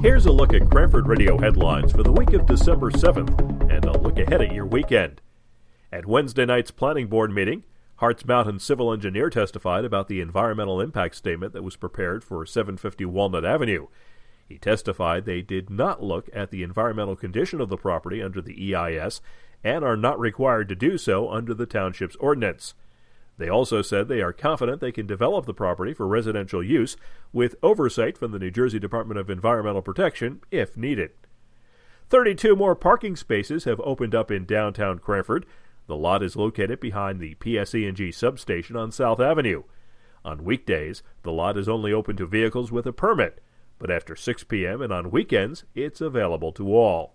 Here's a look at Cranford Radio headlines for the week of December 7th and a look ahead at your weekend. At Wednesday night's planning board meeting, Hartz Mountain civil engineer testified about the environmental impact statement that was prepared for 750 Walnut Avenue. He testified they did not look at the environmental condition of the property under the EIS and are not required to do so under the township's ordinance. They also said they are confident they can develop the property for residential use with oversight from the New Jersey Department of Environmental Protection if needed. 32 more parking spaces have opened up in downtown Cranford. The lot is located behind the PSE&G substation on South Avenue. On weekdays, the lot is only open to vehicles with a permit, but after 6 p.m. and on weekends, it's available to all.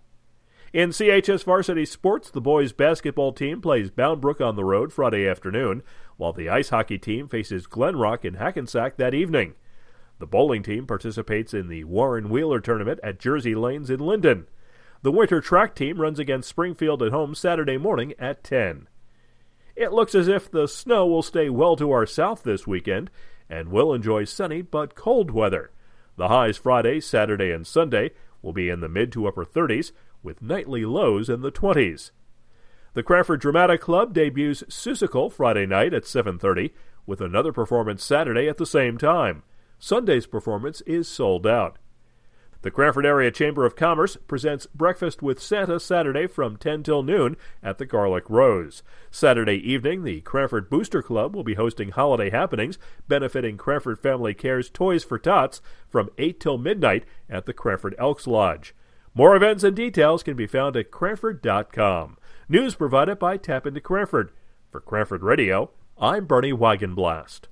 In CHS varsity sports, the boys basketball team plays Bound Brook on the road Friday afternoon, while the ice hockey team faces Glen Rock in Hackensack that evening. The bowling team participates in the Warren Wheeler tournament at Jersey Lanes in Linden. The winter track team runs against Springfield at home Saturday morning at 10. It looks as if the snow will stay well to our south this weekend, and we'll enjoy sunny but cold weather. The highs Friday, Saturday, and Sunday will be in the mid to upper 30s, with nightly lows in the 20s. The Cranford Dramatic Club debuts Seussical Friday night at 7:30 with another performance Saturday at the same time. Sunday's performance is sold out. The Cranford Area Chamber of Commerce presents Breakfast with Santa Saturday from 10 till noon at the Garlic Rose. Saturday evening, the Cranford Booster Club will be hosting holiday happenings benefiting Cranford Family Care's Toys for Tots from 8 till midnight at the Cranford Elks Lodge. More events and details can be found at Cranford.com. News provided by TAPinto Cranford. For Cranford Radio, I'm Bernie Wagenblast.